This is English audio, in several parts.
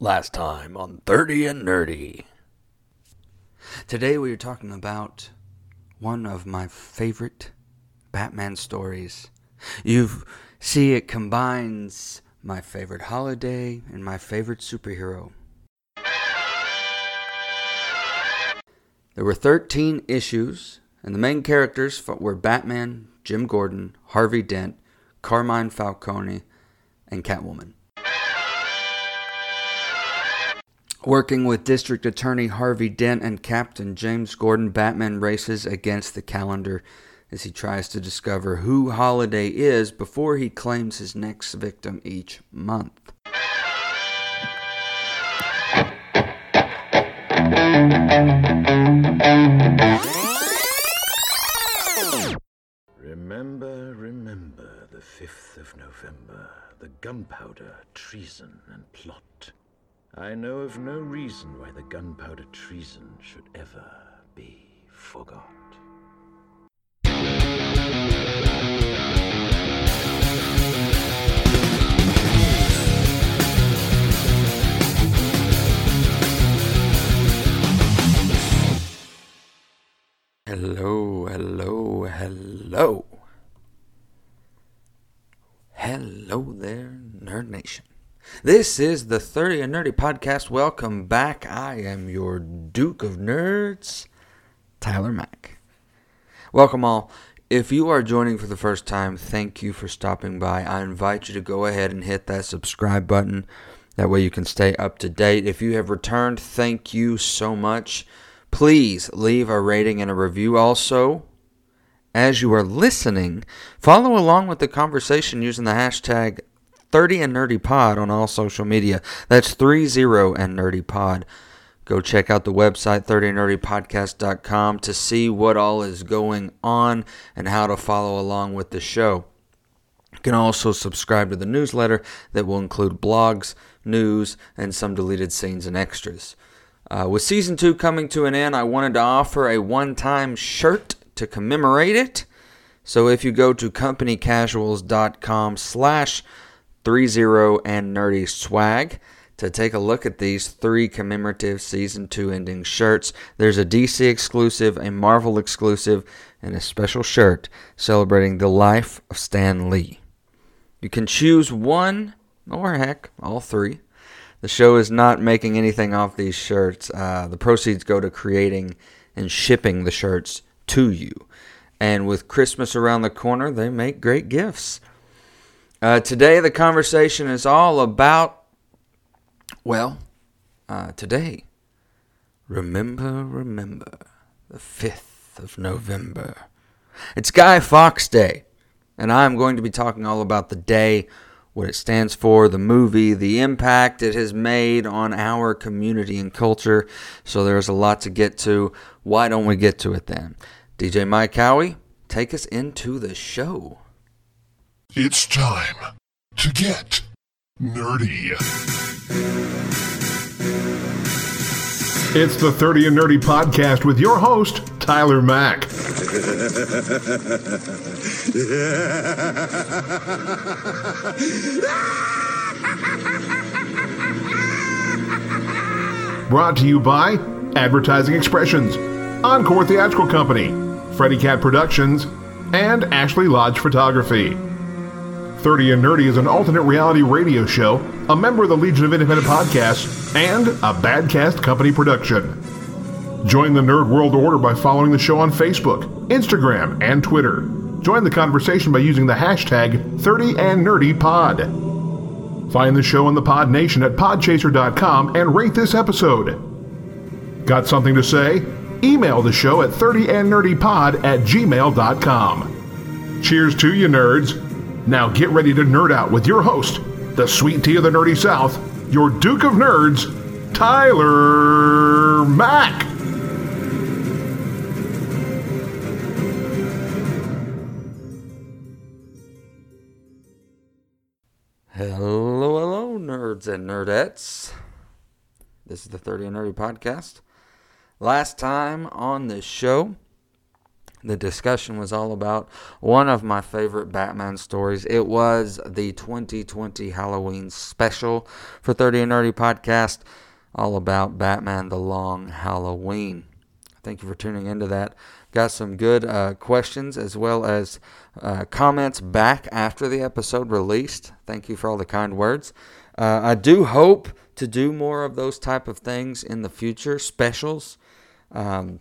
Last time on 30 and Nerdy. Today we are talking about one of my favorite Batman stories. You see, it combines my favorite holiday and my favorite superhero. There were 13 issues, and the main characters were Batman, Jim Gordon, Harvey Dent, Carmine Falcone, and Catwoman. Working with District Attorney Harvey Dent and Captain James Gordon, Batman races against the calendar as he tries to discover who Holiday is before he claims his next victim each month. Remember, remember the 5th of November, the gunpowder, treason, and plot. I know of no reason why the gunpowder treason should ever be forgot. Hello, hello, hello. Hello there, Nerd Nation. This is the 30 and Nerdy podcast. Welcome back. I am your Duke of Nerds, Tyler Mack. Welcome all. If you are joining for the first time, thank you for stopping by. I invite you to go ahead and hit that subscribe button. That way you can stay up to date. If you have returned, thank you so much. Please leave a rating and a review also. As you are listening, follow along with the conversation using the hashtag 30 and Nerdy Pod on all social media. That's 30 and Nerdy Pod. Go check out the website 30nerdypodcast.com to see what all is going on and how to follow along with the show. You can also subscribe to the newsletter that will include blogs, news, and some deleted scenes and extras. Uh, with season two coming to an end, I wanted to offer a one time shirt to commemorate it. So if you go to companycasuals.com slash 30 and nerdy swag to take a look at these three commemorative season 2 ending shirts. There's a DC exclusive, a Marvel exclusive, and a special shirt celebrating the life of Stan Lee. You can choose one, or heck, all three. The show is not making anything off these shirts. Uh, the proceeds go to creating and shipping the shirts to you. And with Christmas around the corner, they make great gifts. Uh, today, the conversation is all about, well, uh, today, remember, remember, the 5th of November. It's Guy Fawkes Day, and I'm going to be talking all about the day, what it stands for, the movie, the impact it has made on our community and culture. So there's a lot to get to. Why don't we get to it then? DJ Mike Howie, take us into the show. It's time to get nerdy. It's the 30 and Nerdy podcast with your host, Tyler Mack. Brought to you by Advertising Expressions, Encore Theatrical Company, Freddy Cat Productions, and Ashley Lodge Photography. 30 and Nerdy is an alternate reality radio show, a member of the Legion of Independent Podcasts, and a Badcast Company production. Join the Nerd World Order by following the show on Facebook, Instagram, and Twitter. Join the conversation by using the hashtag 30andNerdyPod. Find the show in the Pod Nation at podchaser.com and rate this episode. Got something to say? Email the show at 30andnerdypod at gmail.com. Cheers to you, nerds. Now get ready to nerd out with your host, the sweet tea of the nerdy south, your Duke of Nerds, Tyler Mack. Hello, hello, nerds and nerdettes. This is the 30 and Nerdy podcast. Last time on this show, The discussion was all about one of my favorite Batman stories. It was the 2020 Halloween special for 30 and Nerdy podcast, all about Batman the Long Halloween. Thank you for tuning into that. Got some good uh, questions as well as uh, comments back after the episode released. Thank you for all the kind words. Uh, I do hope to do more of those type of things in the future, specials. Um,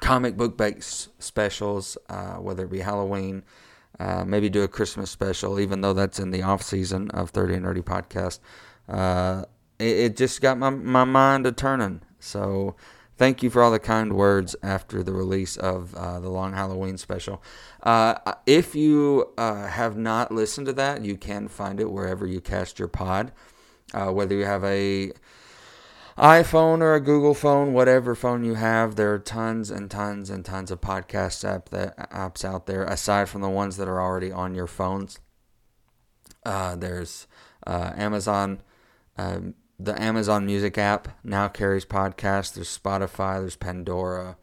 comic book based specials, uh, whether it be Halloween, uh, maybe do a Christmas special, even though that's in the off season of 30 and Nerdy podcast. Uh, it, it, just got my, my mind a turning. So thank you for all the kind words after the release of uh, the Long Halloween special. Uh, if you uh, have not listened to that, you can find it wherever you cast your pod. whether you have a iPhone or a Google phone, whatever phone you have, there are tons and tons and tons of podcast app that, apps out there aside from the ones that are already on your phones. Uh, there's uh, Amazon, um, the Amazon Music app now carries podcasts. There's Spotify, there's Pandora,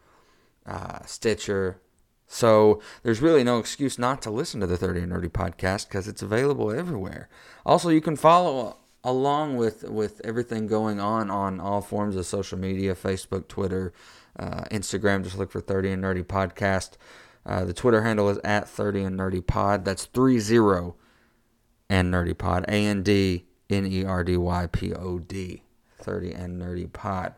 uh, Stitcher. So there's really no excuse not to listen to the 30 and Nerdy podcast because it's available everywhere. Also, you can follow along with with everything going on on all forms of social media facebook twitter uh, instagram just look for 30 and nerdy podcast. Uh, the twitter handle is at 30 and nerdy pod. That's 30 and nerdy pod. A-n-d-n-e-r-d-y-p-o-d 30 and nerdy pod.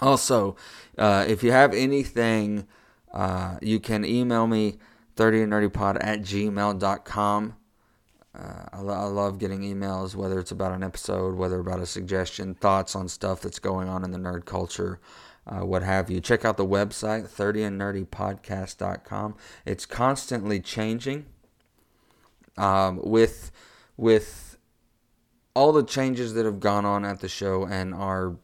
Also uh, if you have anything uh, you can email me 30 and nerdy pod at gmail.com uh, I, lo- I, love getting emails, whether it's about an episode, whether about a suggestion, thoughts on stuff that's going on in the nerd culture, uh, what have you. Check out the website, 30andnerdypodcast.com. It's constantly changing um, with, with all the changes that have gone on at the show and are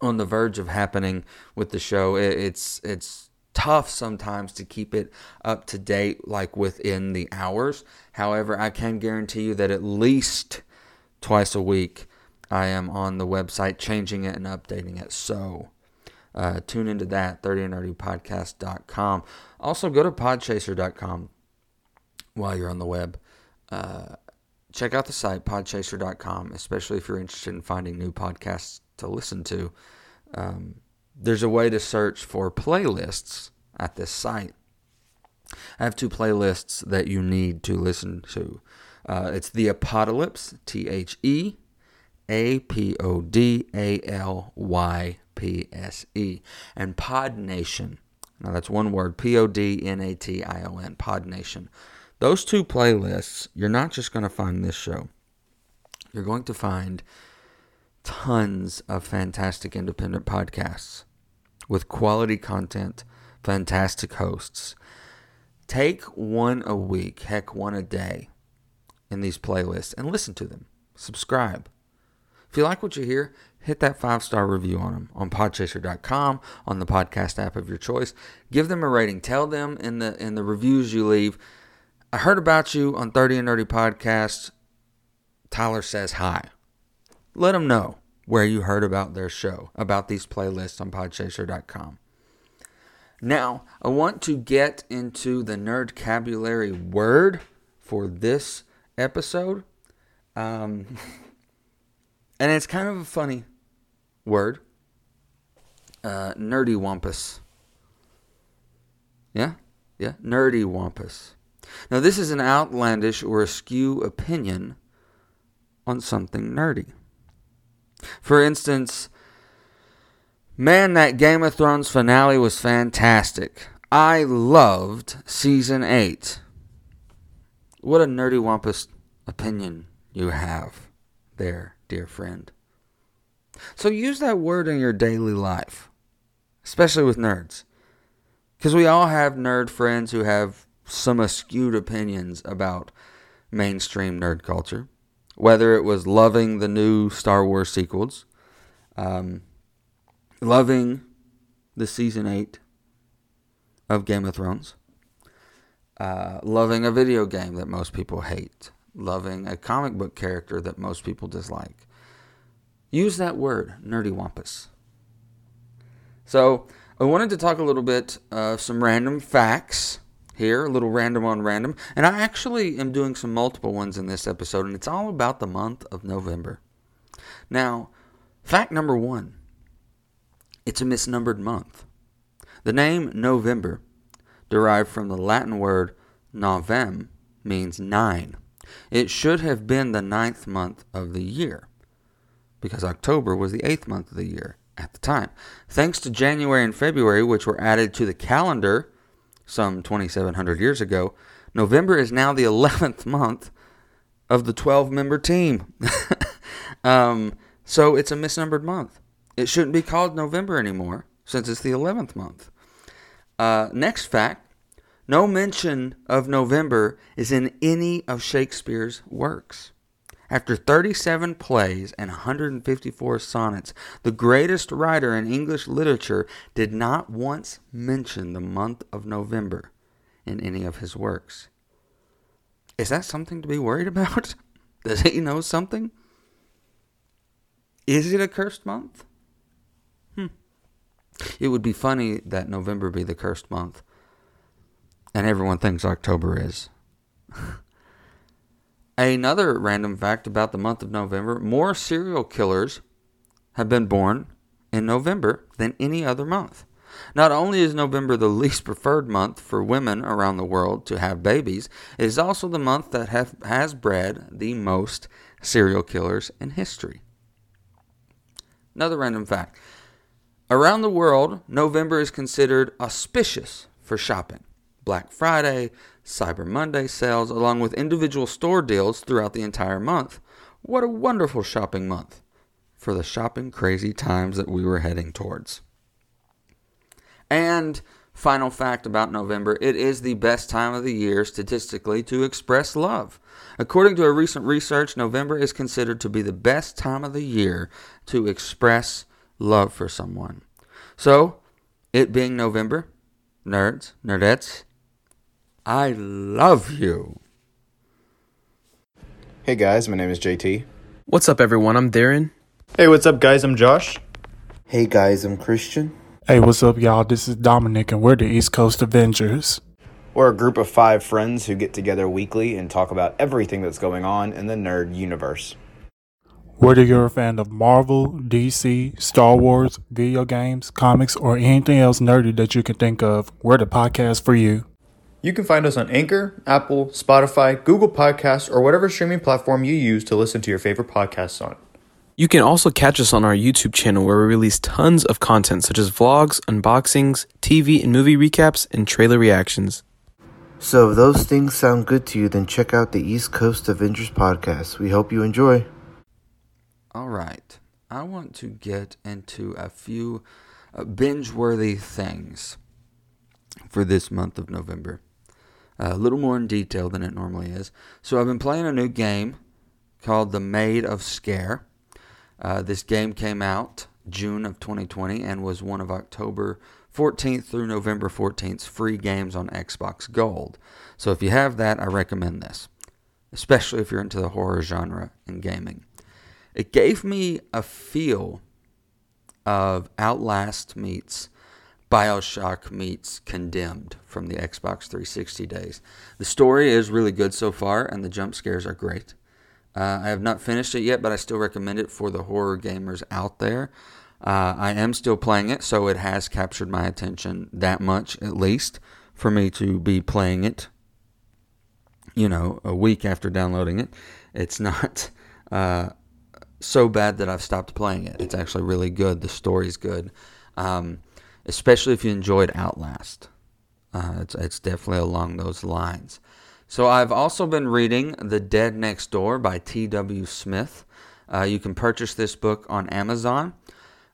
on the verge of happening with the show. It, it's, it's, tough sometimes to keep it up to date, like within the hours. However, I can guarantee you that at least twice a week I am on the website changing it and updating it. So uh, tune into that, 30nerdypodcast.com. Also, go to podchaser.com while you're on the web. Uh, check out the site, podchaser.com, especially if you're interested in finding new podcasts to listen to. Um, there's a way to search for playlists at this site. I have two playlists that you need to listen to. Uh, it's The Apocalypse, T H E A P O D A L Y P S E, and Pod Nation. Now that's one word P O D N A T I O N, Pod Nation. Those two playlists, you're not just going to find this show, you're going to find tons of fantastic independent podcasts with quality content, fantastic hosts. Take one a week, heck, one a day in these playlists and listen to them. Subscribe. If you like what you hear, hit that five star review on them on podchaser.com, on the podcast app of your choice. Give them a rating. Tell them in the in the reviews you leave, I heard about you on 30 and Nerdy Podcast. Tyler says hi let them know where you heard about their show, about these playlists on podchaser.com. Now, I want to get into the nerdcabulary word for this episode. Um, and it's kind of a funny word. Uh, nerdy wampus. Yeah? Yeah? Nerdy wampus. Now, this is an outlandish or askew opinion on something nerdy. For instance, man, that Game of Thrones finale was fantastic. I loved season 8. What a nerdy wampus opinion you have there, dear friend. So use that word in your daily life, especially with nerds. Because we all have nerd friends who have some askewed opinions about mainstream nerd culture whether it was loving the new Star Wars sequels, um, loving the season eight of Game of Thrones, uh, loving a video game that most people hate, loving a comic book character that most people dislike. Use that word, nerdy wampus. So I wanted to talk a little bit of some random facts here, a little random on random. And I actually am doing some multiple ones in this episode, and it's all about the month of November. Now, fact number one it's a misnumbered month. The name November, derived from the Latin word novem, means nine. It should have been the ninth month of the year, because October was the eighth month of the year at the time. Thanks to January and February, which were added to the calendar some 2,700 years ago, November is now the 11th month of the 12 member team. um, so it's a misnumbered month. It shouldn't be called November anymore since it's the 11th month. Uh, next fact no mention of November is in any of Shakespeare's works. After 37 plays and 154 sonnets, the greatest writer in English literature did not once mention the month of November in any of his works. Is that something to be worried about? Does he know something? Is it a cursed month? Hmm. It would be funny that November be the cursed month. And everyone thinks October is. Another random fact about the month of November more serial killers have been born in November than any other month. Not only is November the least preferred month for women around the world to have babies, it is also the month that have, has bred the most serial killers in history. Another random fact around the world, November is considered auspicious for shopping. Black Friday, Cyber Monday sales, along with individual store deals throughout the entire month. What a wonderful shopping month for the shopping crazy times that we were heading towards. And final fact about November it is the best time of the year statistically to express love. According to a recent research, November is considered to be the best time of the year to express love for someone. So, it being November, nerds, nerdettes, I love you. Hey guys, my name is JT. What's up, everyone? I'm Darren. Hey, what's up, guys? I'm Josh. Hey guys, I'm Christian. Hey, what's up, y'all? This is Dominic, and we're the East Coast Avengers. We're a group of five friends who get together weekly and talk about everything that's going on in the nerd universe. Whether you're a fan of Marvel, DC, Star Wars, video games, comics, or anything else nerdy that you can think of, we're the podcast for you. You can find us on Anchor, Apple, Spotify, Google Podcasts, or whatever streaming platform you use to listen to your favorite podcasts on. You can also catch us on our YouTube channel where we release tons of content such as vlogs, unboxings, TV and movie recaps, and trailer reactions. So if those things sound good to you, then check out the East Coast Avengers podcast. We hope you enjoy. All right. I want to get into a few uh, binge worthy things for this month of November. A little more in detail than it normally is. So, I've been playing a new game called The Maid of Sker. Uh, this game came out June of 2020 and was one of October 14th through November 14th's free games on Xbox Gold. So, if you have that, I recommend this, especially if you're into the horror genre in gaming. It gave me a feel of Outlast meets Bioshock meets Condemned from the Xbox 360 days. The story is really good so far, and the jump scares are great. Uh, I have not finished it yet, but I still recommend it for the horror gamers out there. Uh, I am still playing it, so it has captured my attention that much, at least, for me to be playing it, you know, a week after downloading it. It's not. Uh, so bad that I've stopped playing it. It's actually really good. The story's good, um, especially if you enjoyed Outlast. Uh, it's it's definitely along those lines. So I've also been reading The Dead Next Door by T.W. Smith. Uh, you can purchase this book on Amazon.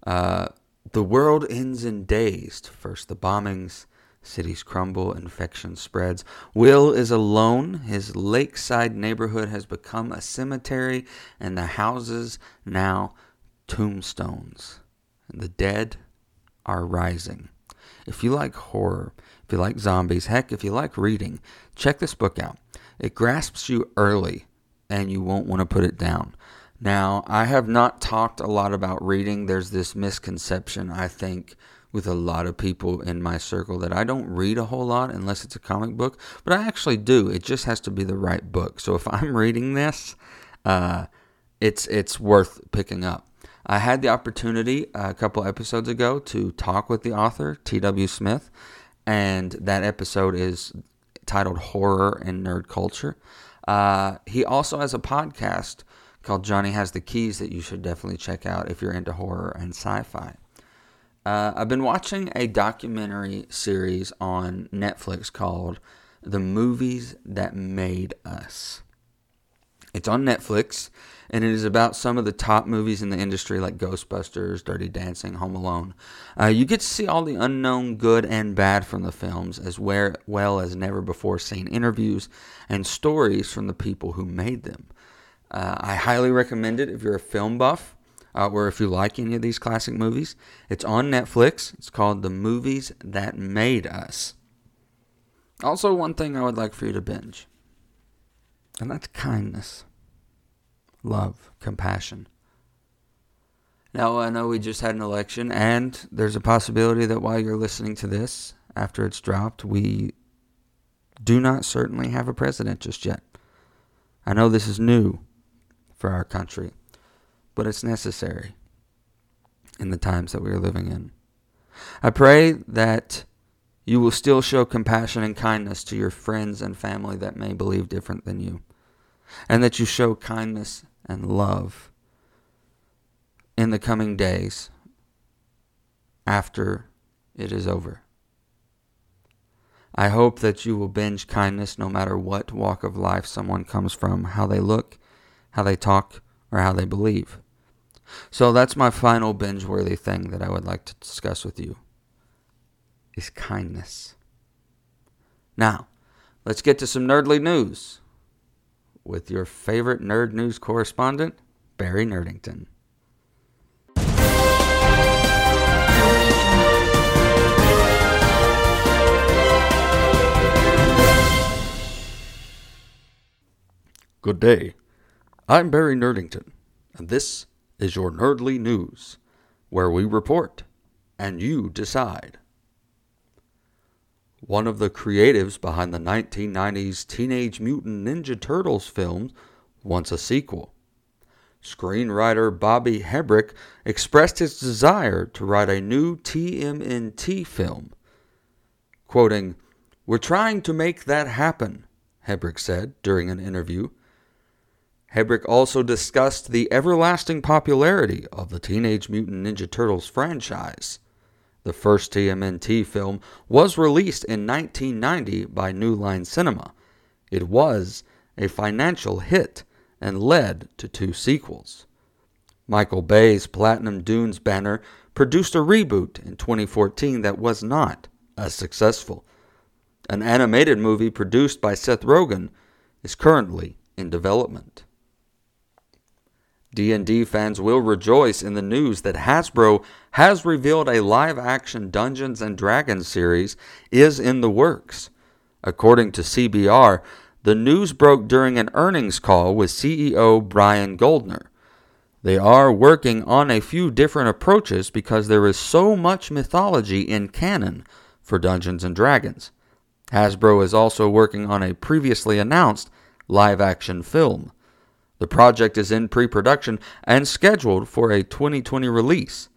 Uh, the world ends in days. First the bombings, Cities crumble, infection spreads. Will is alone. His lakeside neighborhood has become a cemetery, and the houses now tombstones. And the dead are rising. If you like horror, if you like zombies, heck, if you like reading, check this book out. It grasps you early, and you won't want to put it down. Now, I have not talked a lot about reading. There's this misconception, I think, with a lot of people in my circle that I don't read a whole lot unless it's a comic book, but I actually do. It just has to be the right book. So if I'm reading this, uh, it's it's worth picking up. I had the opportunity a couple episodes ago to talk with the author T.W. Smith, and that episode is titled "Horror and Nerd Culture." Uh, he also has a podcast called Johnny Has the Keys that you should definitely check out if you're into horror and sci-fi. Uh, I've been watching a documentary series on Netflix called The Movies That Made Us. It's on Netflix, and it is about some of the top movies in the industry like Ghostbusters, Dirty Dancing, Home Alone. Uh, you get to see all the unknown good and bad from the films, as well as never before seen interviews and stories from the people who made them. Uh, I highly recommend it if you're a film buff uh, or if you like any of these classic movies. It's on Netflix. It's called The Movies That Made Us. Also, one thing I would like for you to binge, and that's kindness, love, compassion. Now, I know we just had an election, and there's a possibility that while you're listening to this, after it's dropped, we do not certainly have a president just yet. I know this is new for our country but it's necessary in the times that we are living in. I pray that you will still show compassion and kindness to your friends and family that may believe different than you, and that you show kindness and love in the coming days after it is over. I hope that you will binge kindness no matter what walk of life someone comes from, how they look, how they talk, or how they believe. So that's my final binge worthy thing that I would like to discuss with you is kindness. Now, let's get to some nerdly news with your favorite nerd news correspondent, Barry Nerdington. Good day. I'm Barry Nerdington, and this is your Nerdly News, where we report and you decide. One of the creatives behind the 1990s Teenage Mutant Ninja Turtles films wants a sequel. Screenwriter Bobby Herbeck expressed his desire to write a new TMNT film. Quoting, We're trying to make that happen, Herbeck said during an interview Herbeck also discussed the everlasting popularity of the Teenage Mutant Ninja Turtles franchise. The first TMNT film was released in 1990 by New Line Cinema. It was a financial hit and led to two sequels. Michael Bay's Platinum Dunes banner produced a reboot in 2014 that was not as successful. An animated movie produced by Seth Rogen is currently in development. D&D fans will rejoice in the news that Hasbro has revealed a live-action Dungeons and Dragons series is in the works. According to CBR, the news broke during an earnings call with CEO Brian Goldner. They are working on a few different approaches because there is so much mythology in canon for Dungeons and Dragons. Hasbro is also working on a previously announced live-action film. The project is in pre production and scheduled for a 2020 release.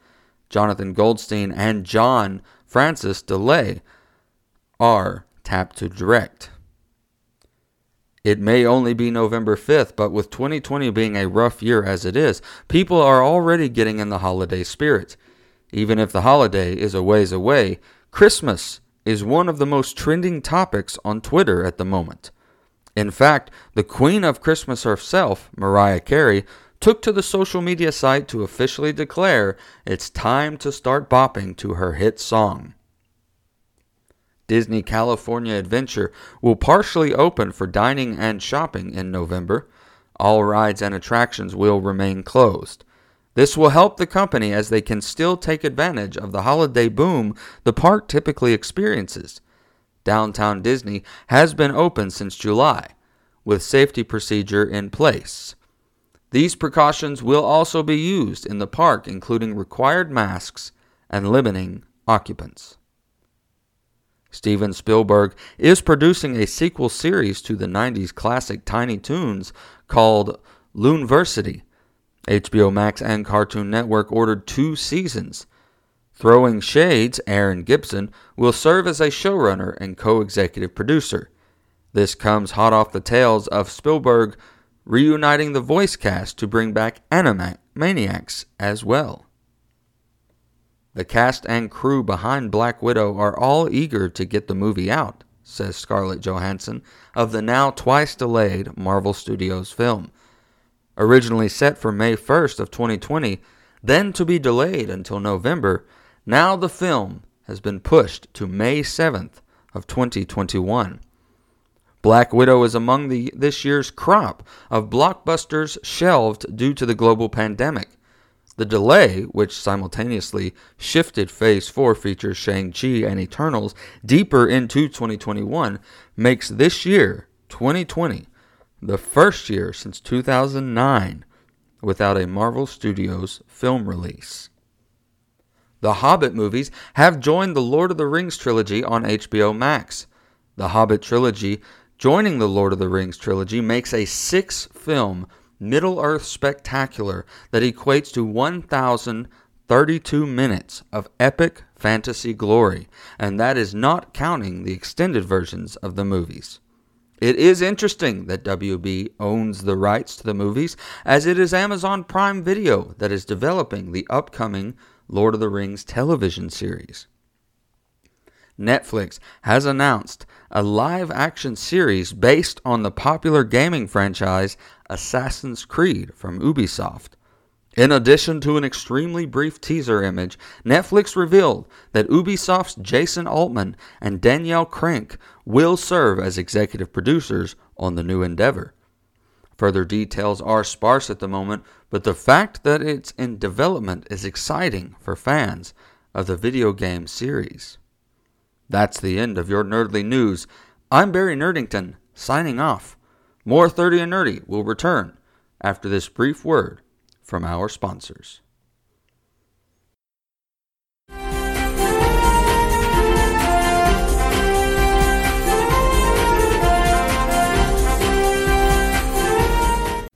Jonathan Goldstein and John Francis Daley are tapped to direct. It may only be November 5th, but with 2020 being a rough year as it is, people are already getting in the holiday spirit. Even if the holiday is a ways away, Christmas is one of the most trending topics on Twitter at the moment. In fact, the Queen of Christmas herself, Mariah Carey, took to the social media site to officially declare it's time to start bopping to her hit song. Disney California Adventure will partially open for dining and shopping in November. All rides and attractions will remain closed. This will help the company as they can still take advantage of the holiday boom the park typically experiences downtown Disney has been open since July, with safety procedure in place. These precautions will also be used in the park, including required masks and limiting occupants. Steven Spielberg is producing a sequel series to the 90s classic Tiny Toons called Looniversity. HBO Max and Cartoon Network ordered two seasons. Throwing Shades, Erin Gibson, will serve as a showrunner and co executive producer. This comes hot off the tails of Spielberg reuniting the voice cast to bring back Animaniacs as well. The cast and crew behind Black Widow are all eager to get the movie out, says Scarlett Johansson of the now twice delayed Marvel Studios film. Originally set for May 1st of 2020, then to be delayed until November, now the film has been pushed to May 7th of 2021. Black Widow is among the this year's crop of blockbusters shelved due to the global pandemic. The delay, which simultaneously shifted Phase 4 features Shang-Chi and Eternals deeper into 2021, makes this year, 2020, the first year since 2009 without a Marvel Studios film release. The Hobbit movies have joined the Lord of the Rings trilogy on HBO Max. The Hobbit trilogy joining the Lord of the Rings trilogy makes a six film Middle Earth spectacular that equates to 1,032 minutes of epic fantasy glory, and that is not counting the extended versions of the movies. It is interesting that WB owns the rights to the movies, as it is Amazon Prime Video that is developing the upcoming Lord of the Rings television series. Netflix has announced a live action series based on the popular gaming franchise Assassin's Creed from Ubisoft. In addition to an extremely brief teaser image, Netflix revealed that Ubisoft's Jason Altman and Danielle Kreinik will serve as executive producers on the new endeavor. Further details are sparse at the moment, but the fact that it's in development is exciting for fans of the video game series. That's the end of your nerdly news. I'm Barry Nerdington, signing off. More 30 and Nerdy will return after this brief word from our sponsors.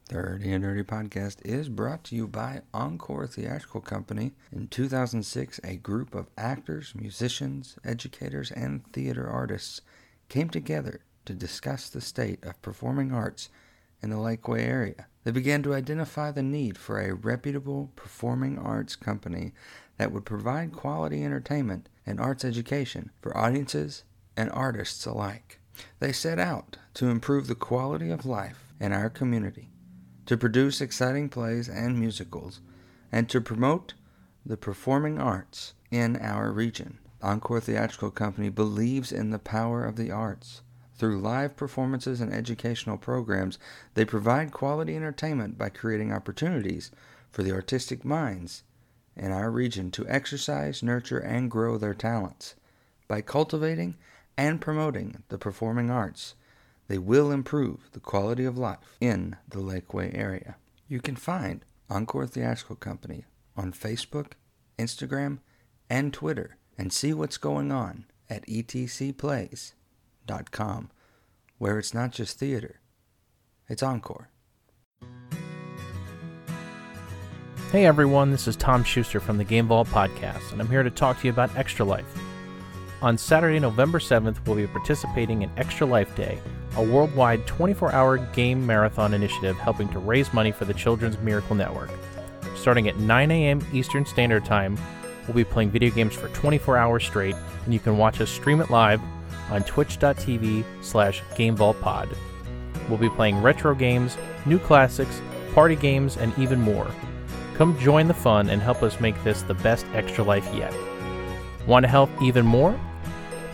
Thirty and Nerdy podcast is brought to you by Encore Theatrical Company. In 2006, a group of actors, musicians, educators, and theater artists came together to discuss the state of performing arts in the Lakeway area. They began to identify the need for a reputable performing arts company that would provide quality entertainment and arts education for audiences and artists alike. They set out to improve the quality of life in our community, to produce exciting plays and musicals, and to promote the performing arts in our region. Encore Theatrical Company believes in the power of the arts through live performances and educational programs, they provide quality entertainment by creating opportunities for the artistic minds in our region to exercise, nurture, and grow their talents. By cultivating and promoting the performing arts, they will improve the quality of life in the Lakeway area. You can find Encore Theatrical Company on Facebook, Instagram, and Twitter and see what's going on at etcplays.com com, where it's not just theater, it's encore. Hey everyone, this is Tom Schuster from the Game Vault Podcast, and I'm here to talk to you about Extra Life. On Saturday, November 7th, we'll be participating in Extra Life Day, a worldwide 24 hour game marathon initiative helping to raise money for the Children's Miracle Network. Starting at 9 a.m. Eastern Standard Time, we'll be playing video games for 24 hours straight, and you can watch us stream it live on twitch.tv slash gamevaultpod. We'll be playing retro games, new classics, party games, and even more. Come join the fun and help us make this the best extra life yet. Want to help even more?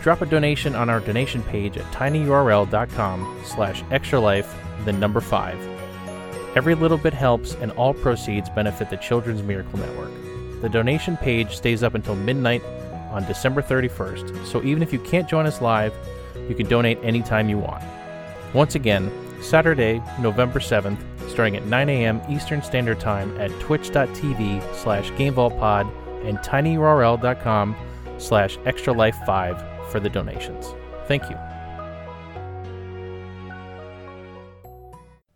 Drop a donation on our donation page at tinyurl.com slash extralife, the number 5. Every little bit helps and all proceeds benefit the Children's Miracle Network. The donation page stays up until midnight on December 31st, so even if you can't join us live, you can donate anytime you want. Once again, Saturday, November 7th, starting at 9 a.m. Eastern Standard Time at twitch.tv slash gamevaultpod and tinyurl.com slash extra life 5 for the donations. Thank you.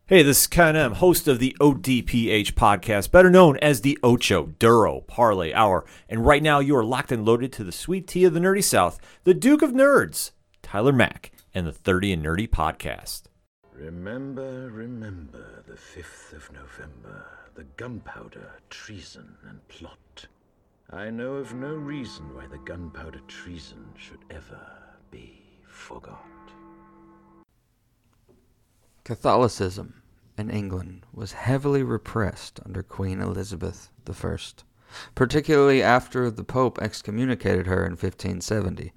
Hey, this is Ken M, host of the ODPH podcast, better known as the Ocho Duro Parlay Hour. And right now, you are locked and loaded to the sweet tea of the nerdy South, the Duke of Nerds, Tyler Mack, and the 30 and Nerdy podcast. Remember, remember the 5th of November, the gunpowder, treason, and plot. I know of no reason why the gunpowder treason should ever be forgot. Catholicism in England was heavily repressed under Queen Elizabeth I, particularly after the Pope excommunicated her in 1570.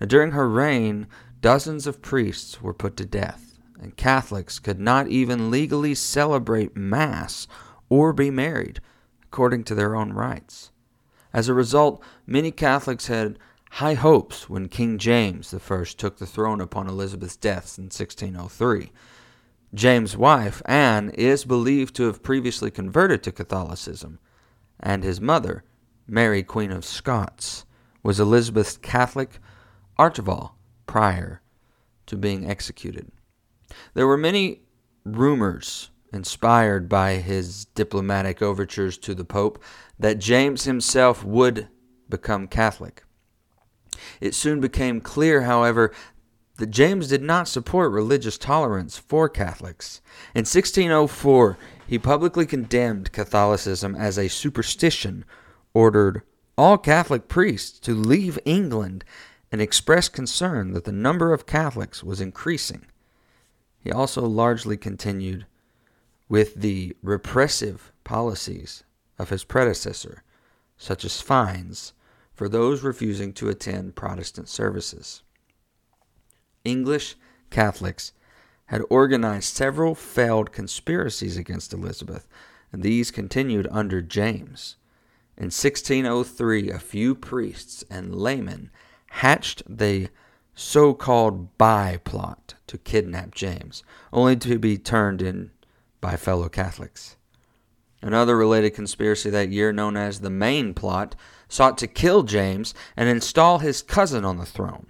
Now, during her reign, dozens of priests were put to death, and Catholics could not even legally celebrate Mass or be married according to their own rites. As a result, many Catholics had high hopes when King James I took the throne upon Elizabeth's death in 1603. James' wife, Anne, is believed to have previously converted to Catholicism, and his mother, Mary, Queen of Scots, was Elizabeth's Catholic archival prior to being executed. There were many rumors inspired by his diplomatic overtures to the Pope that James himself would become Catholic. It soon became clear, however, that James did not support religious tolerance for Catholics. In 1604, he publicly condemned Catholicism as a superstition, ordered all Catholic priests to leave England, and expressed concern that the number of Catholics was increasing. He also largely continued with the repressive policies of his predecessor, such as fines for those refusing to attend Protestant services. English Catholics had organized several failed conspiracies against Elizabeth, and these continued under James. In 1603, a few priests and laymen hatched the so called Bye plot to kidnap James, only to be turned in by fellow Catholics. Another related conspiracy that year, known as the Main Plot, sought to kill James and install his cousin on the throne.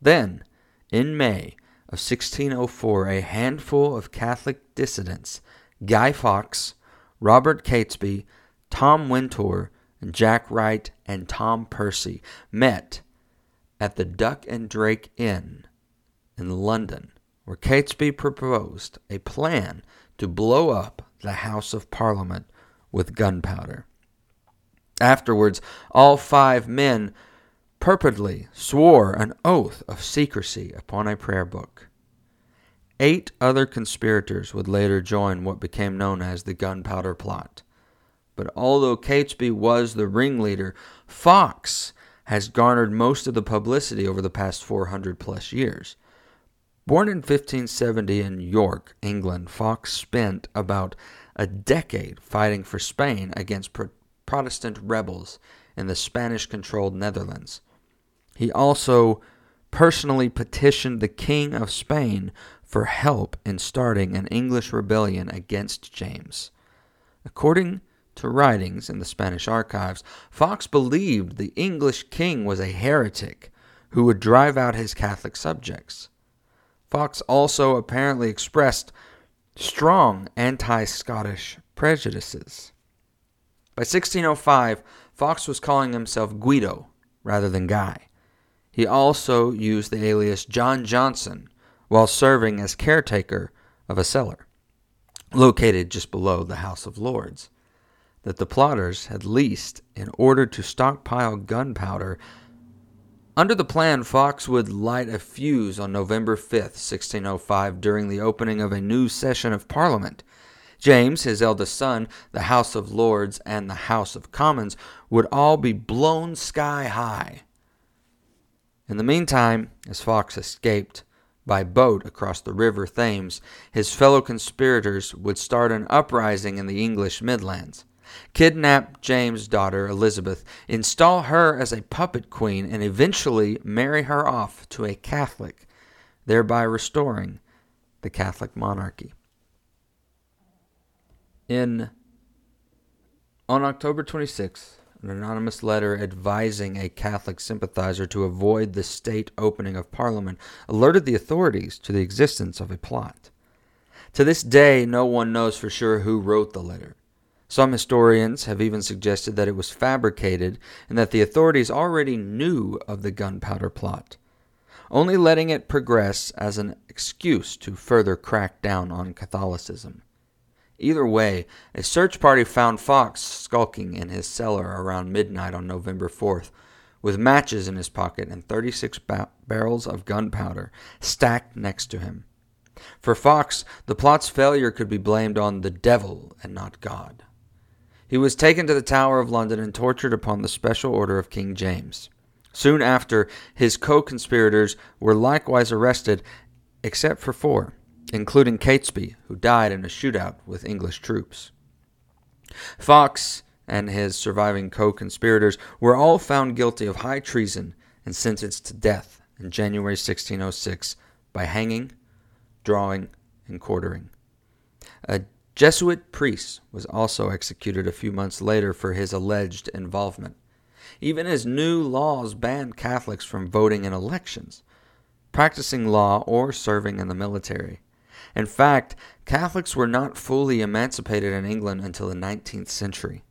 Then, in May of 1604, a handful of Catholic dissidents, Guy Fawkes, Robert Catesby, Tom Wintour, and Jack Wright and Tom Percy, met at the Duck and Drake Inn in London, where Catesby proposed a plan to blow up the House of Parliament with gunpowder. Afterwards, all five men purportedly swore an oath of secrecy upon a prayer book. Eight other conspirators would later join what became known as the Gunpowder Plot. But although Catesby was the ringleader, Fawkes has garnered most of the publicity over the past 400 plus years. Born in 1570 in York, England, Fawkes spent about a decade fighting for Spain against Pro- Protestant rebels in the Spanish controlled Netherlands. He also personally petitioned the King of Spain for help in starting an English rebellion against James. According to writings in the Spanish archives, Fawkes believed the English king was a heretic who would drive out his Catholic subjects. Fawkes also apparently expressed strong anti Scottish prejudices. By 1605, Fawkes was calling himself Guido rather than Guy. He also used the alias John Johnson while serving as caretaker of a cellar located just below the House of Lords that the plotters had leased in order to stockpile gunpowder. Under the plan, Fawkes would light a fuse on November 5, 1605, during the opening of a new session of Parliament. James, his eldest son, the House of Lords, and the House of Commons would all be blown sky high in the meantime, as Fawkes escaped by boat across the River Thames, his fellow conspirators would start an uprising in the English Midlands, kidnap James' daughter Elizabeth, install her as a puppet queen, and eventually marry her off to a Catholic, thereby restoring the Catholic monarchy. In on October 26th, an anonymous letter advising a Catholic sympathizer to avoid the state opening of Parliament alerted the authorities to the existence of a plot. To this day, no one knows for sure who wrote the letter. Some historians have even suggested that it was fabricated and that the authorities already knew of the gunpowder plot, only letting it progress as an excuse to further crack down on Catholicism. Either way, a search party found Fawkes skulking in his cellar around midnight on November 4th, with matches in his pocket and 36 ba- barrels of gunpowder stacked next to him. For Fawkes, the plot's failure could be blamed on the devil and not God. He was taken to the Tower of London and tortured upon the special order of King James. Soon after, his co conspirators were likewise arrested, except for four including Catesby, who died in a shootout with English troops. Fawkes and his surviving co conspirators were all found guilty of high treason and sentenced to death in January 1606 by hanging, drawing, and quartering. A Jesuit priest was also executed a few months later for his alleged involvement. Even as new laws banned Catholics from voting in elections, practicing law, or serving in the military. In fact, Catholics were not fully emancipated in England until the 19th century.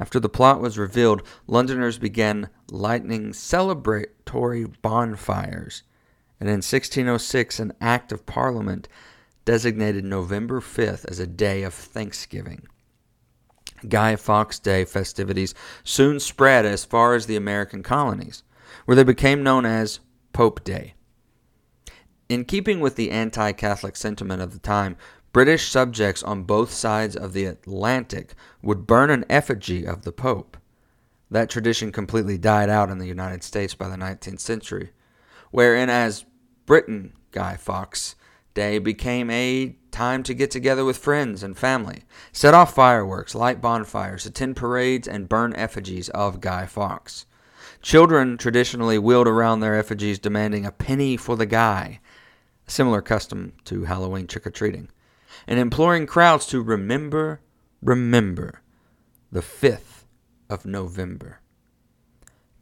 After the plot was revealed, Londoners began lighting celebratory bonfires, and in 1606 an Act of Parliament designated November 5th as a day of thanksgiving. Guy Fawkes Day festivities soon spread as far as the American colonies, where they became known as Pope Day. In keeping with the anti Catholic sentiment of the time, British subjects on both sides of the Atlantic would burn an effigy of the Pope. That tradition completely died out in the United States by the 19th century, wherein, as Britain Guy Fawkes Day became a time to get together with friends and family, set off fireworks, light bonfires, attend parades, and burn effigies of Guy Fawkes. Children traditionally wheeled around their effigies demanding a penny for the guy a similar custom to Halloween trick or treating, and imploring crowds to remember, remember the 5th of November.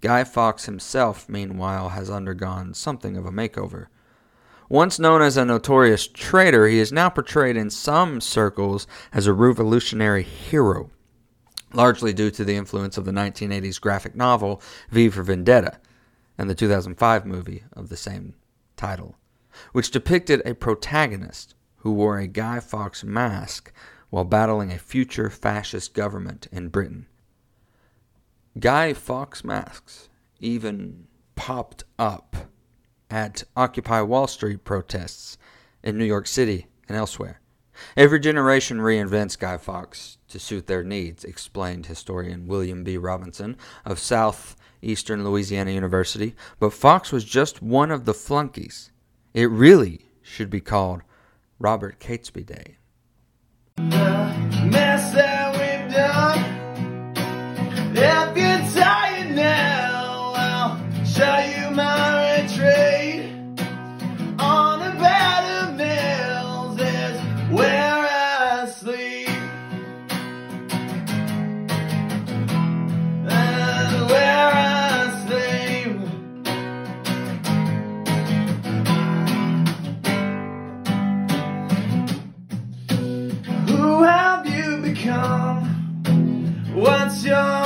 Guy Fawkes himself, meanwhile, has undergone something of a makeover. Once known as a notorious traitor, he is now portrayed in some circles as a revolutionary hero, largely due to the influence of the 1980s graphic novel V for Vendetta and the 2005 movie of the same title which depicted a protagonist who wore a Guy Fawkes mask while battling a future fascist government in Britain. Guy Fawkes masks even popped up at Occupy Wall Street protests in New York City and elsewhere. Every generation reinvents Guy Fawkes to suit their needs, explained historian William B. Robinson of Southeastern Louisiana University, but Fawkes was just one of the flunkies it really should be called Robert Catesby Day. job.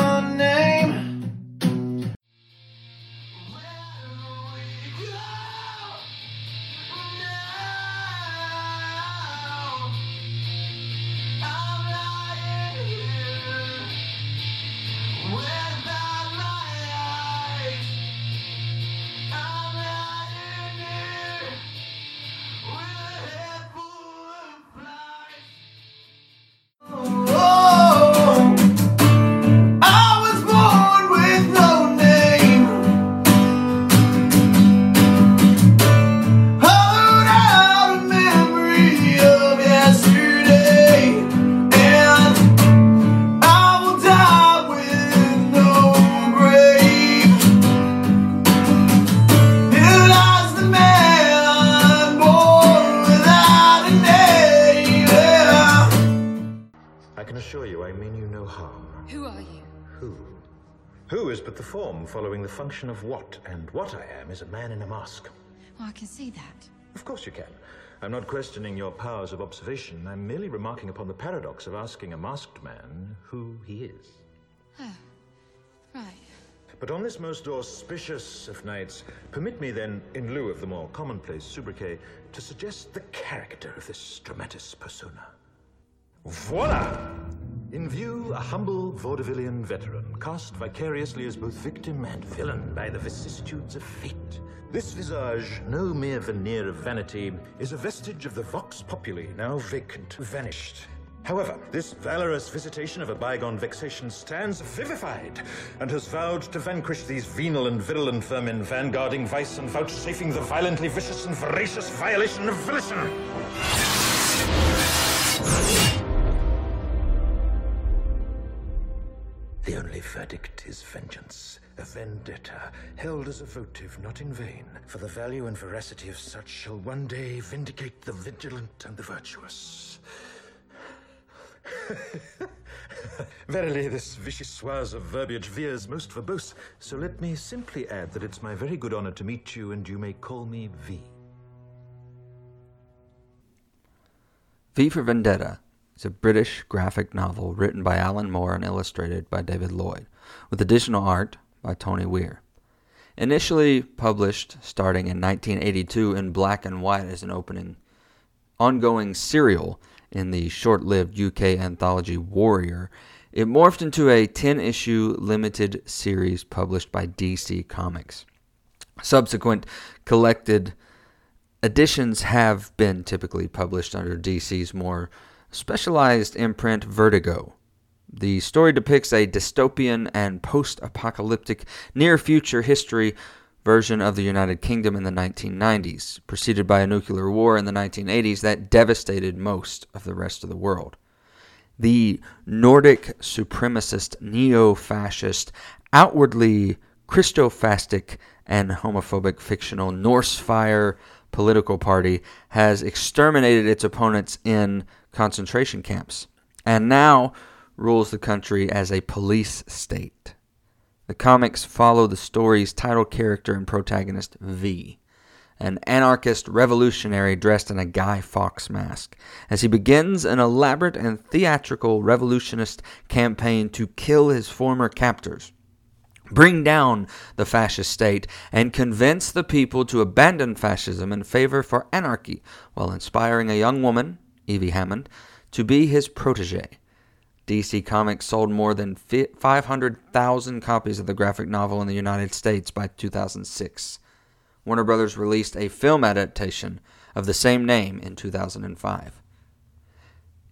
The function of what, and what I am is a man in a mask. Well, I can see that. Of course you can. I'm not questioning your powers of observation. I'm merely remarking upon the paradox of asking a masked man who he is. Oh, right. But on this most auspicious of nights, permit me then, in lieu of the more commonplace sobriquet, to suggest the character of this dramatis persona. Voila! In view, a humble vaudevillian veteran, cast vicariously as both victim and villain by the vicissitudes of fate. This visage, no mere veneer of vanity, is a vestige of the vox populi, now vacant, vanished. However, this valorous visitation of a bygone vexation stands vivified, and has vowed to vanquish these venal and virulent vermin, vanguarding vice and vouchsafing the violently vicious and voracious violation of volition. Verdict is vengeance, a vendetta, held as a votive not in vain, for the value and veracity of such shall one day vindicate the vigilant and the virtuous. Verily, this vicious vichyssoise of verbiage veers most verbose, so let me simply add that it's my very good honor to meet you, and you may call me V. V for Vendetta is a British graphic novel written by Alan Moore and illustrated by David Lloyd, with additional art by Tony Weare. Initially published starting in 1982 in black and white as an opening ongoing serial in the short-lived UK anthology Warrior, it morphed into a 10-issue limited series published by DC Comics. Subsequent collected editions have been typically published under DC's more specialized imprint Vertigo. The story depicts a dystopian and post apocalyptic near future history version of the United Kingdom in the 1990s, preceded by a nuclear war in the 1980s that devastated most of the rest of the world. The Nordic supremacist, neo fascist, outwardly Christofascist, and homophobic fictional Norsefire political party has exterminated its opponents in concentration camps and now rules the country as a police state. The comics follow the story's title character and protagonist, V, an anarchist revolutionary dressed in a Guy Fawkes mask, as he begins an elaborate and theatrical revolutionist campaign to kill his former captors, bring down the fascist state, and convince the people to abandon fascism in favor for anarchy, while inspiring a young woman, Evey Hammond, to be his protege. DC Comics sold more than 500,000 copies of the graphic novel in the United States by 2006. Warner Brothers released a film adaptation of the same name in 2005.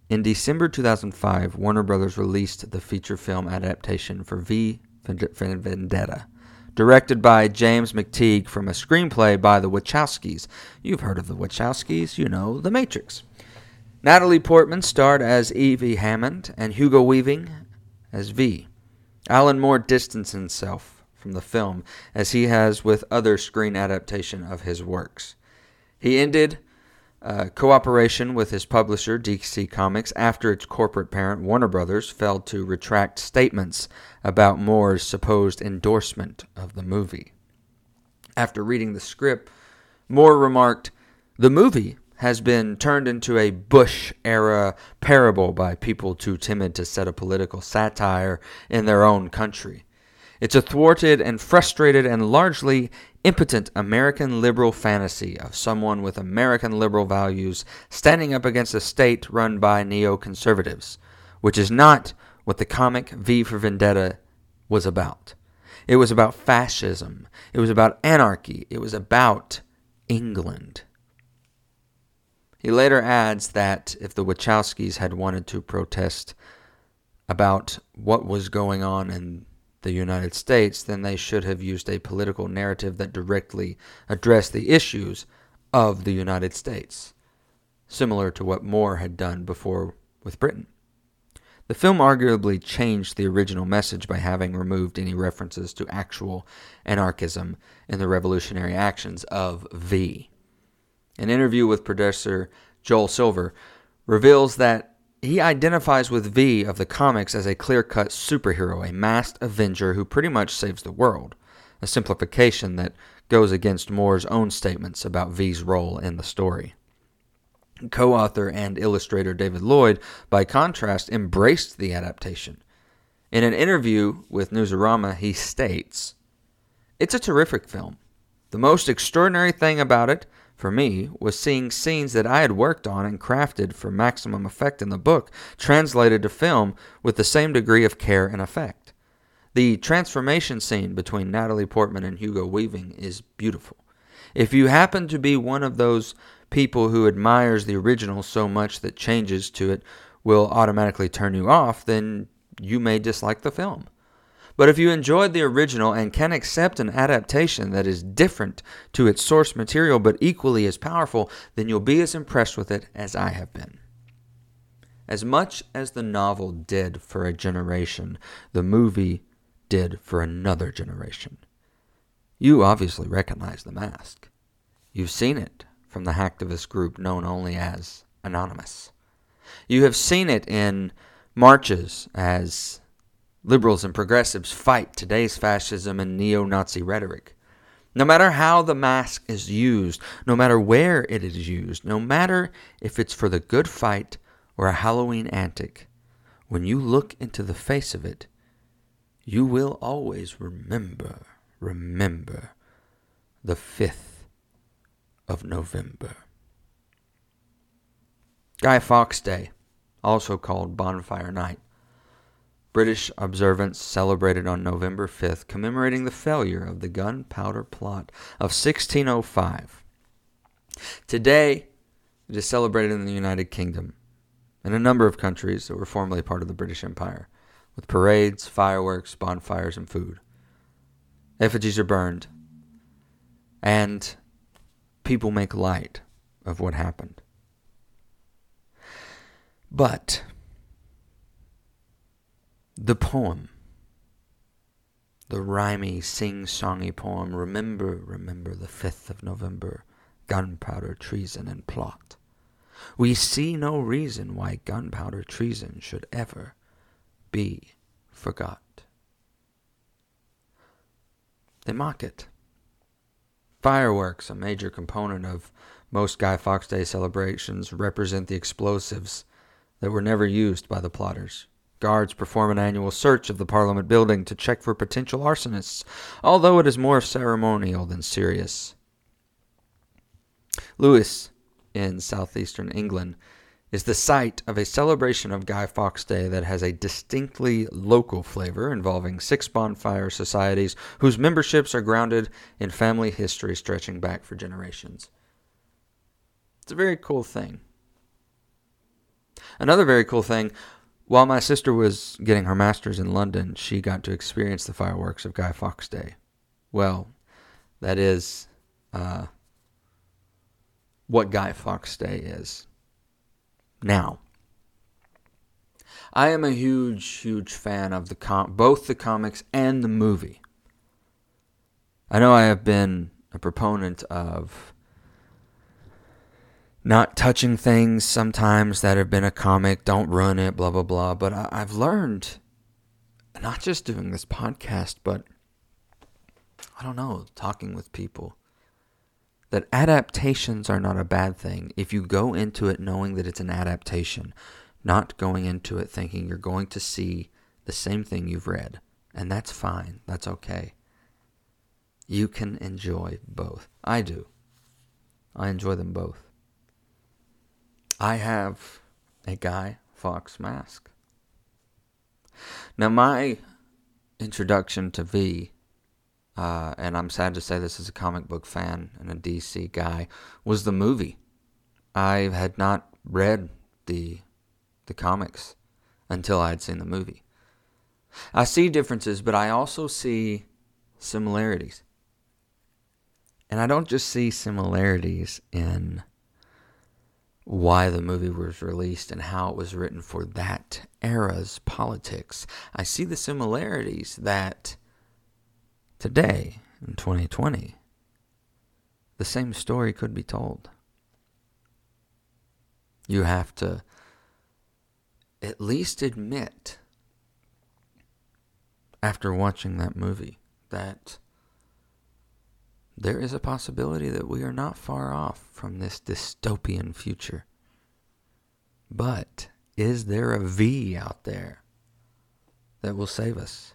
In December 2005, Warner Brothers released the feature film adaptation for V for Vendetta, directed by James McTeigue from a screenplay by the Wachowskis. You've heard of the Wachowskis, you know, The Matrix. Natalie Portman starred as Evey Hammond and Hugo Weaving as V. Alan Moore distanced himself from the film as he has with other screen adaptation of his works. He ended uh, cooperation with his publisher DC Comics after its corporate parent Warner Brothers failed to retract statements about Moore's supposed endorsement of the movie. After reading the script, Moore remarked, "The movie has been turned into a Bush era parable by people too timid to set a political satire in their own country. It's a thwarted and frustrated and largely impotent American liberal fantasy of someone with American liberal values standing up against a state run by neoconservatives, which is not what the comic V for Vendetta was about. It was about fascism. It was about anarchy. It was about England. He later adds that if the Wachowskis had wanted to protest about what was going on in the United States, then they should have used a political narrative that directly addressed the issues of the United States, similar to what Moore had done before with Britain. The film arguably changed the original message by having removed any references to actual anarchism in the revolutionary actions of V. An interview with producer Joel Silver reveals that he identifies with V of the comics as a clear cut superhero, a masked avenger who pretty much saves the world, a simplification that goes against Moore's own statements about V's role in the story. Co author and illustrator David Lloyd, by contrast, embraced the adaptation. In an interview with Newsarama, he states It's a terrific film. The most extraordinary thing about it for me was seeing scenes that I had worked on and crafted for maximum effect in the book translated to film with the same degree of care and effect. The transformation scene between Natalie Portman and Hugo Weaving is beautiful. If you happen to be one of those people who admires the original so much that changes to it will automatically turn you off, then you may dislike the film. But if you enjoyed the original and can accept an adaptation that is different to its source material but equally as powerful, then you'll be as impressed with it as I have been. As much as the novel did for a generation, the movie did for another generation. You obviously recognize the mask. You've seen it from the hacktivist group known only as Anonymous. You have seen it in marches as Liberals and progressives fight today's fascism and neo Nazi rhetoric. No matter how the mask is used, no matter where it is used, no matter if it's for the good fight or a Halloween antic, when you look into the face of it, you will always remember, remember the 5th of November. Guy Fawkes Day, also called Bonfire Night, British observance celebrated on November 5th, commemorating the failure of the gunpowder plot of 1605. Today, it is celebrated in the United Kingdom and a number of countries that were formerly part of the British Empire, with parades, fireworks, bonfires, and food. Effigies are burned, and people make light of what happened. But the poem, the rhymy, sing songy poem, Remember, remember the 5th of November, gunpowder, treason, and plot. We see no reason why gunpowder treason should ever be forgot. They mock it. Fireworks, a major component of most Guy Fawkes Day celebrations, represent the explosives that were never used by the plotters. Guards perform an annual search of the Parliament building to check for potential arsonists, although it is more ceremonial than serious. Lewes, in southeastern England, is the site of a celebration of Guy Fawkes Day that has a distinctly local flavor involving six bonfire societies whose memberships are grounded in family history stretching back for generations. It's a very cool thing. Another very cool thing while my sister was getting her master's in London, she got to experience the fireworks of Guy Fawkes Day. Well, that is uh, what Guy Fawkes Day is. Now, I am a huge, huge fan of the com- both the comics and the movie. I know I have been a proponent of not touching things sometimes that have been a comic. Don't ruin it, blah, blah, blah. But I, I've learned, not just doing this podcast, but I don't know, talking with people, that adaptations are not a bad thing if you go into it knowing that it's an adaptation, not going into it thinking you're going to see the same thing you've read. And that's fine, that's okay. You can enjoy both. I do. I enjoy them both. I have a Guy Fawkes mask. Now, my introduction to V, uh, and I'm sad to say this as a comic book fan and a DC guy, was the movie. I had not read the the comics until I had seen the movie. I see differences, but I also see similarities. And I don't just see similarities in why the movie was released and how it was written for that era's politics. I see the similarities that today, in 2020, the same story could be told. You have to at least admit after watching that movie that there is a possibility that we are not far off from this dystopian future. But is there a V out there that will save us?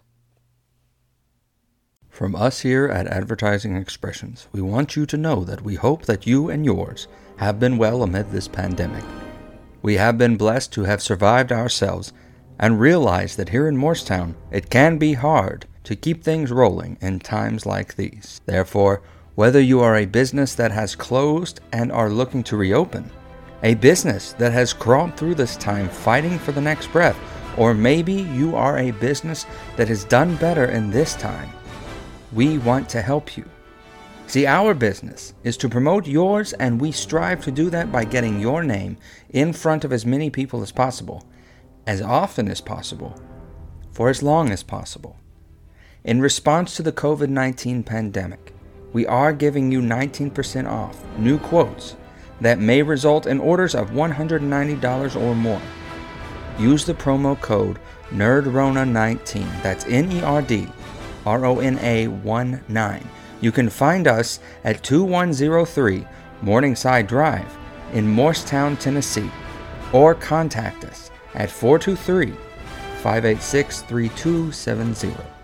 From us here at Advertising Expressions, we want you to know that we hope that you and yours have been well amid this pandemic. We have been blessed to have survived ourselves and realize that here in Morristown it can be hard to keep things rolling in times like these. Therefore, whether you are a business that has closed and are looking to reopen, a business that has crawled through this time fighting for the next breath, or maybe you are a business that has done better in this time, we want to help you. See, our business is to promote yours, and we strive to do that by getting your name in front of as many people as possible, as often as possible, for as long as possible. In response to the COVID 19 pandemic, we are giving you 19% off new quotes that may result in orders of $190 or more. Use the promo code NERDRONA19, that's N E R D R O N A 1 9. You can find us at 2103 Morningside Drive in Morristown, Tennessee, or contact us at 423 586 3270.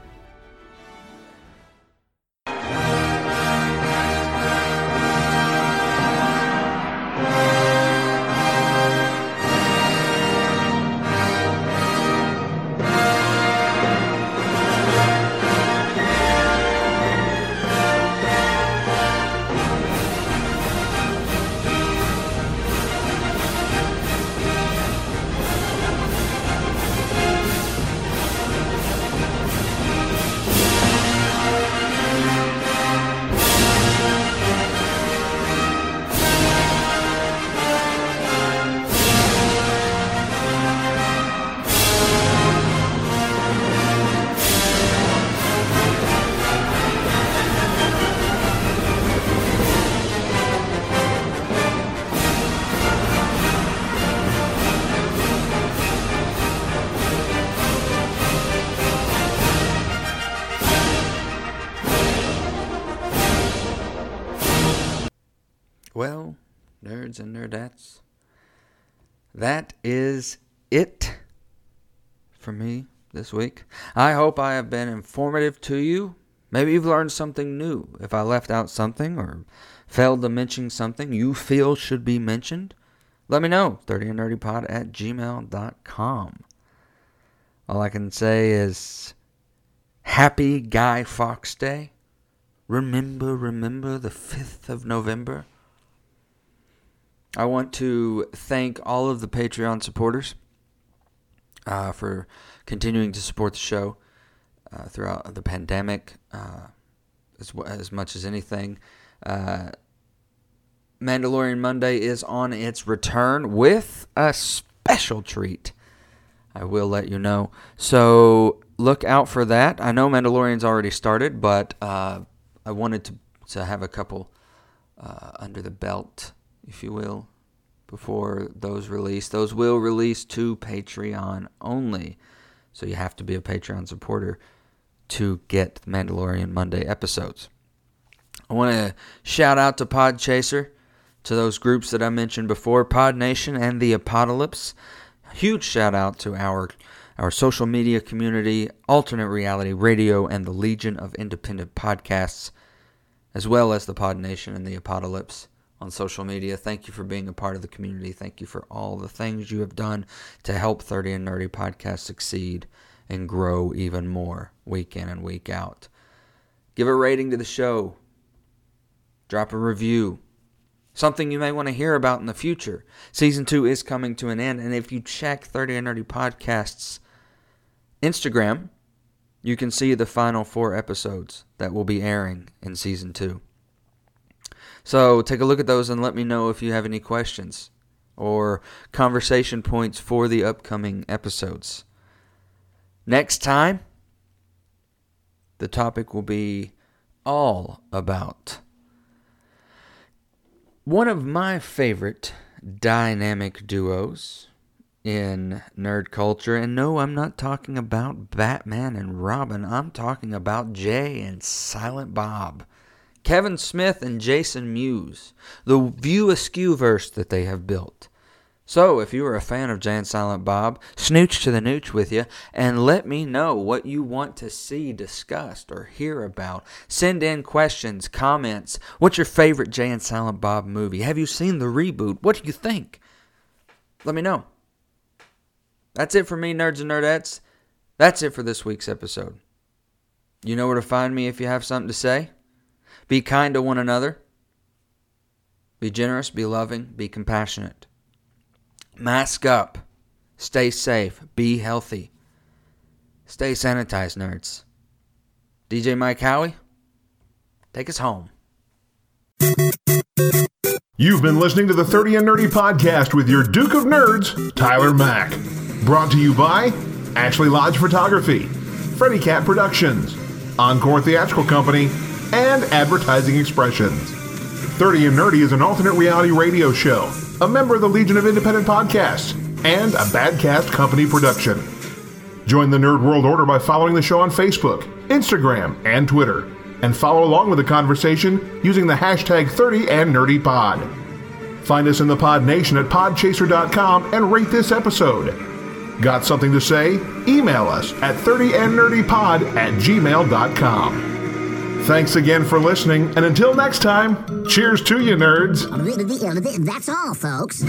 Nerds and nerdettes, that is it for me this week. I hope I have been informative to you. Maybe you've learned something new. If I left out something or failed to mention something you feel should be mentioned, let me know. 30andnerdypod at gmail.com. All I can say is Happy Guy Fawkes Day. Remember, remember the 5th of November. I want to thank all of the Patreon supporters uh, for continuing to support the show uh, throughout the pandemic uh, as, as much as anything. Uh, Mandalorian Monday is on its return with a special treat. I will let you know. So look out for that. I know Mandalorian's already started, but uh, I wanted to, to have a couple uh, under the belt if you will, before those release. Those will release to Patreon only. So you have to be a Patreon supporter to get the Mandalorian Monday episodes. I want to shout out to Podchaser, to those groups that I mentioned before, Pod Nation and the Apocalypse. Huge shout out to our our social media community, Alternate Reality Radio, and the Legion of Independent Podcasts, as well as the Pod Nation and the Apocalypse on social media. Thank you for being a part of the community. Thank you for all the things you have done to help 30 and Nerdy Podcast succeed and grow even more week in and week out. Give a rating to the show. Drop a review. Something you may want to hear about in the future. Season 2 is coming to an end, and if you check 30 and Nerdy Podcast's Instagram, you can see the final four episodes that will be airing in Season 2. So take a look at those and let me know if you have any questions or conversation points for the upcoming episodes. Next time, the topic will be all about one of my favorite dynamic duos in nerd culture. And no, I'm not talking about Batman and Robin. I'm talking about Jay and Silent Bob. Kevin Smith and Jason Mewes. The View Askew verse that they have built. So, if you are a fan of Jay and Silent Bob, snooch to the nooch with you and let me know what you want to see discussed or hear about. Send in questions, comments. What's your favorite Jay and Silent Bob movie? Have you seen the reboot? What do you think? Let me know. That's it for me, nerds and nerdettes. That's it for this week's episode. You know where to find me if you have something to say. Be kind to one another. Be generous, be loving, be compassionate. Mask up. Stay safe. Be healthy. Stay sanitized, nerds. DJ Mike Howie, take us home. You've been listening to the 30 and Nerdy podcast with your Duke of Nerds, Tyler Mack. Brought to you by Ashley Lodge Photography, Freddy Cat Productions, Encore Theatrical Company, and Advertising Expressions. 30 and Nerdy is an alternate reality radio show, a member of the Legion of Independent Podcasts, and a Badcast Company production. Join the Nerd World Order by following the show on Facebook, Instagram, and Twitter, and follow along with the conversation using the hashtag 30 and Nerdy Pod. Find us in the Pod Nation at podchaser.com and rate this episode. Got something to say? Email us at 30andnerdypod at gmail.com. Thanks again for listening, and until next time, cheers to you, nerds. That's all, folks.